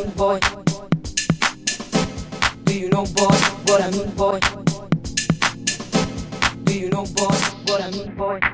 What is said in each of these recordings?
mean, boy? Do you know, boy, what I mean, boy? Do you know, boy, what I mean, boy?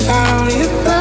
found it.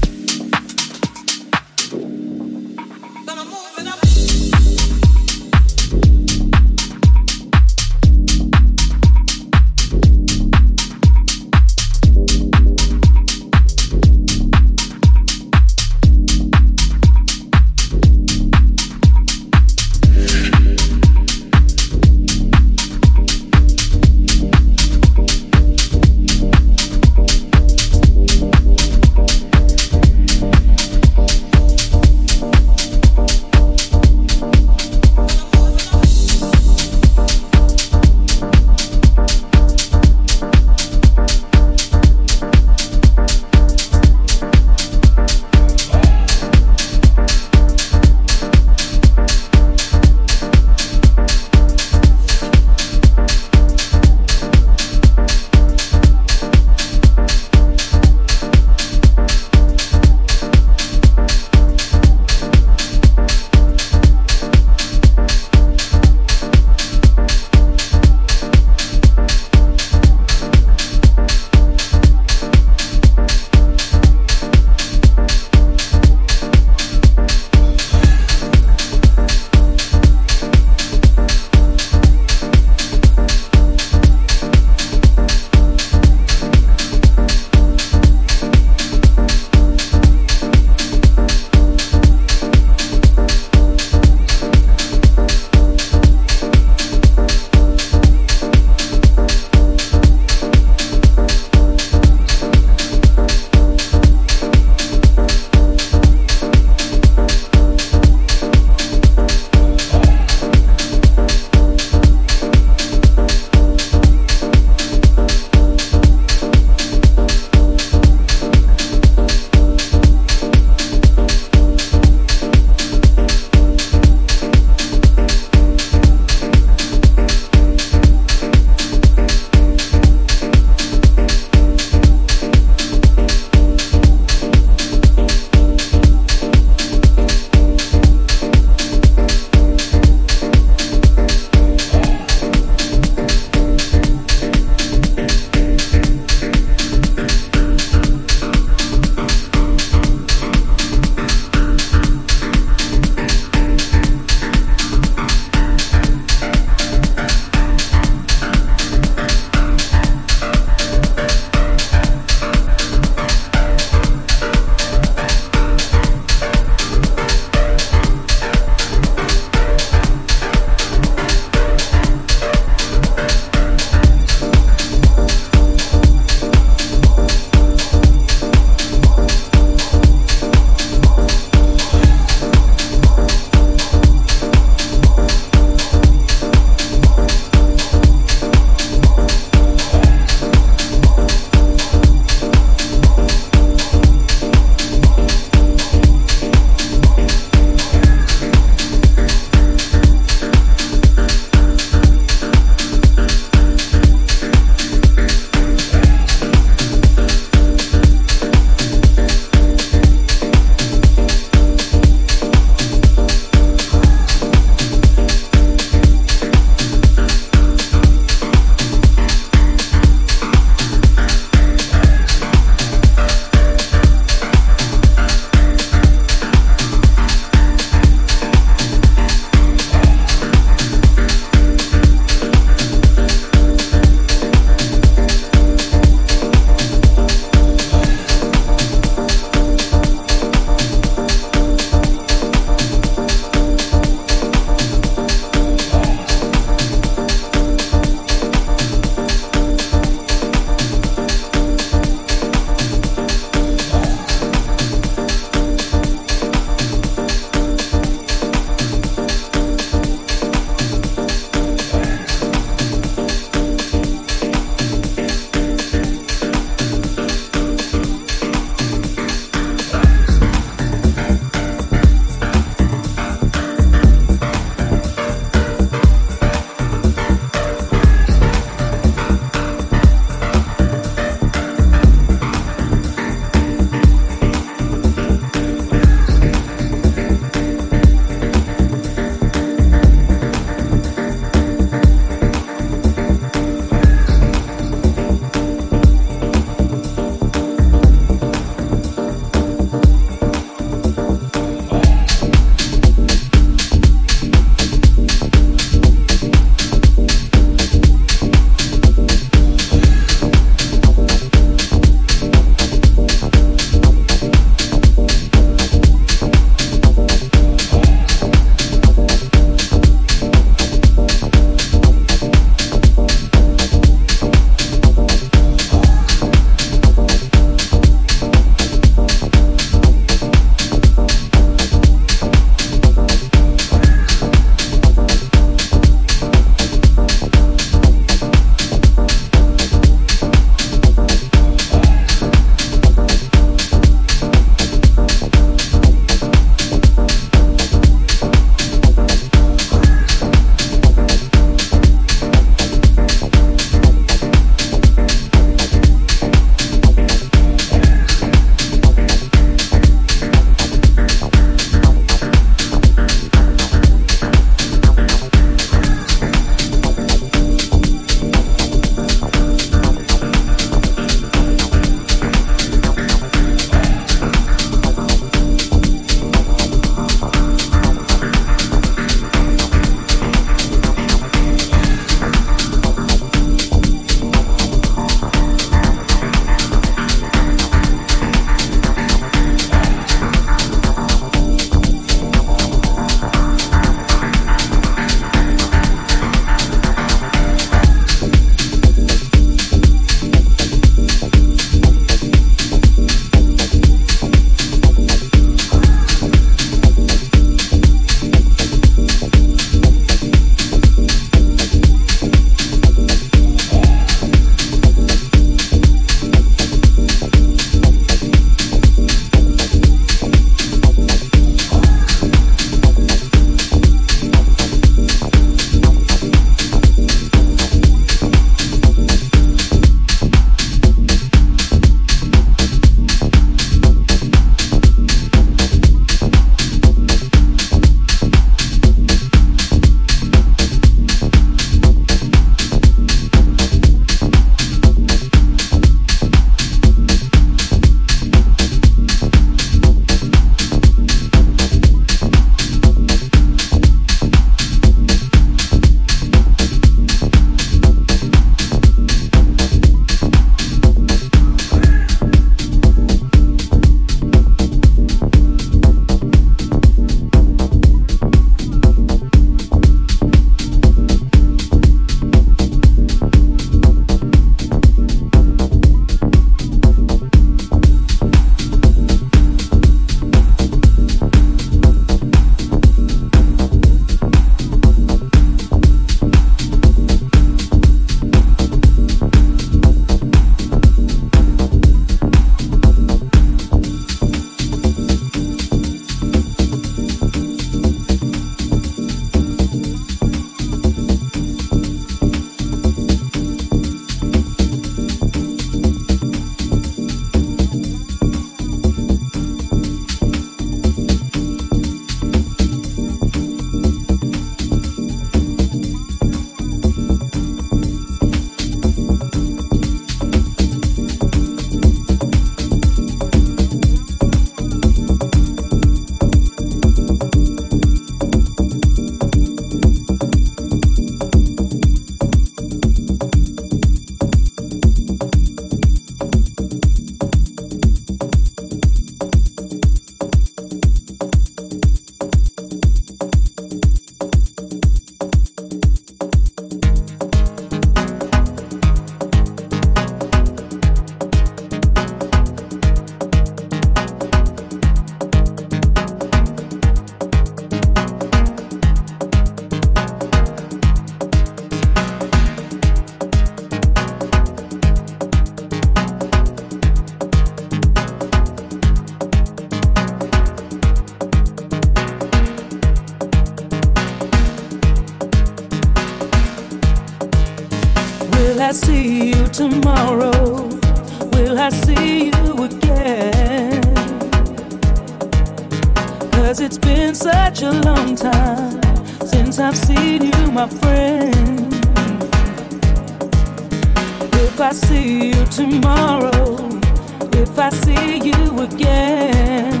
I see you again?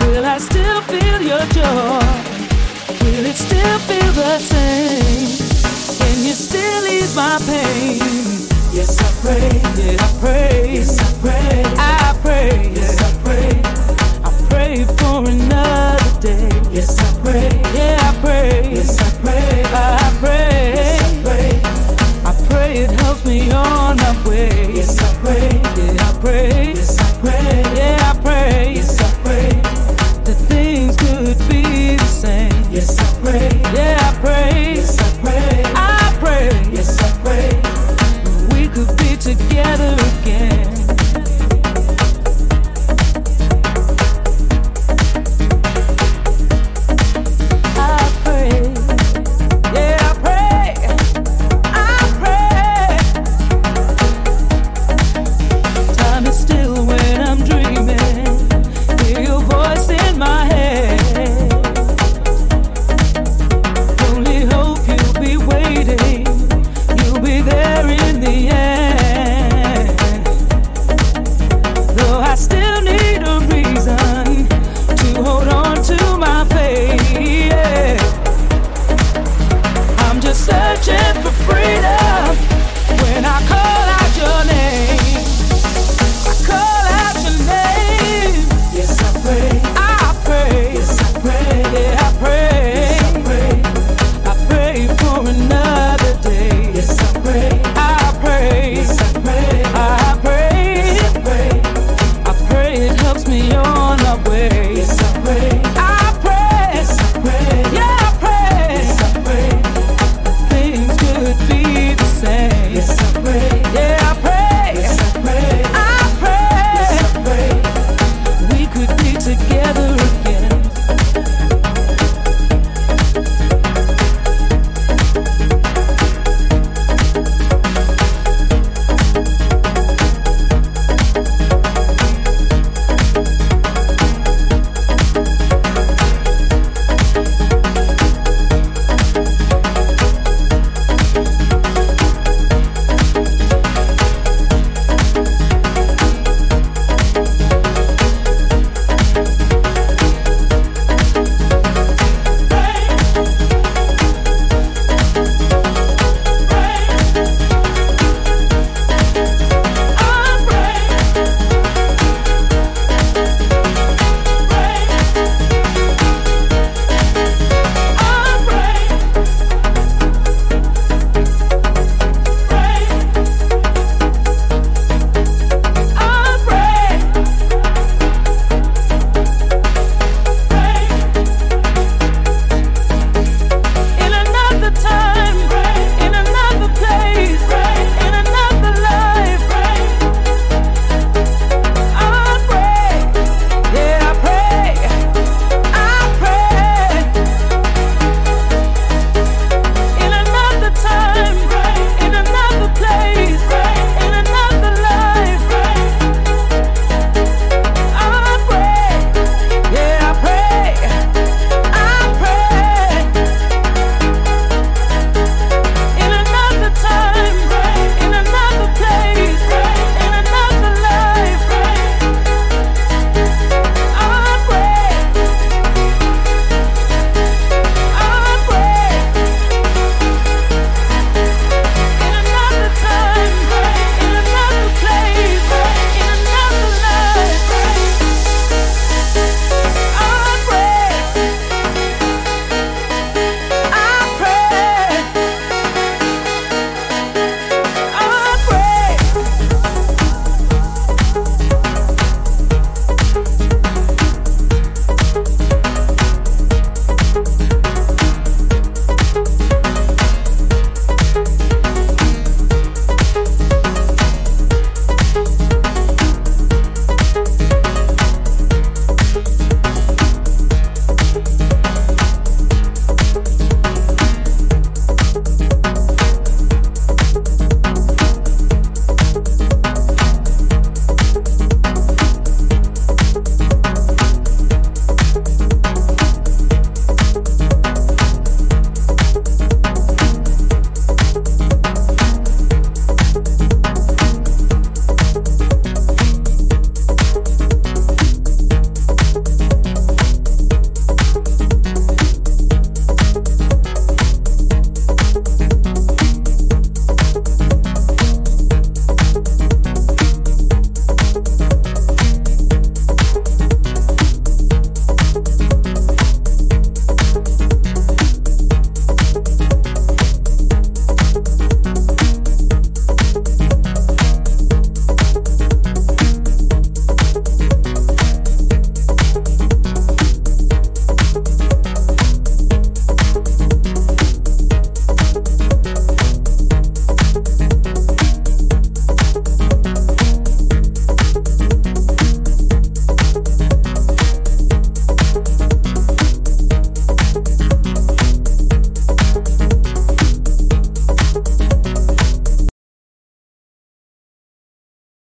Will I still feel your joy? Will it still feel the same? Can you still ease my pain? Yes, I pray. Yes, I pray. Yes, I pray. I pray. Yes, I pray. I pray for another day. Yes, I pray. Yeah, I pray. Yes, I pray. I pray. Yes, I pray. I pray it helps me on my way. together again.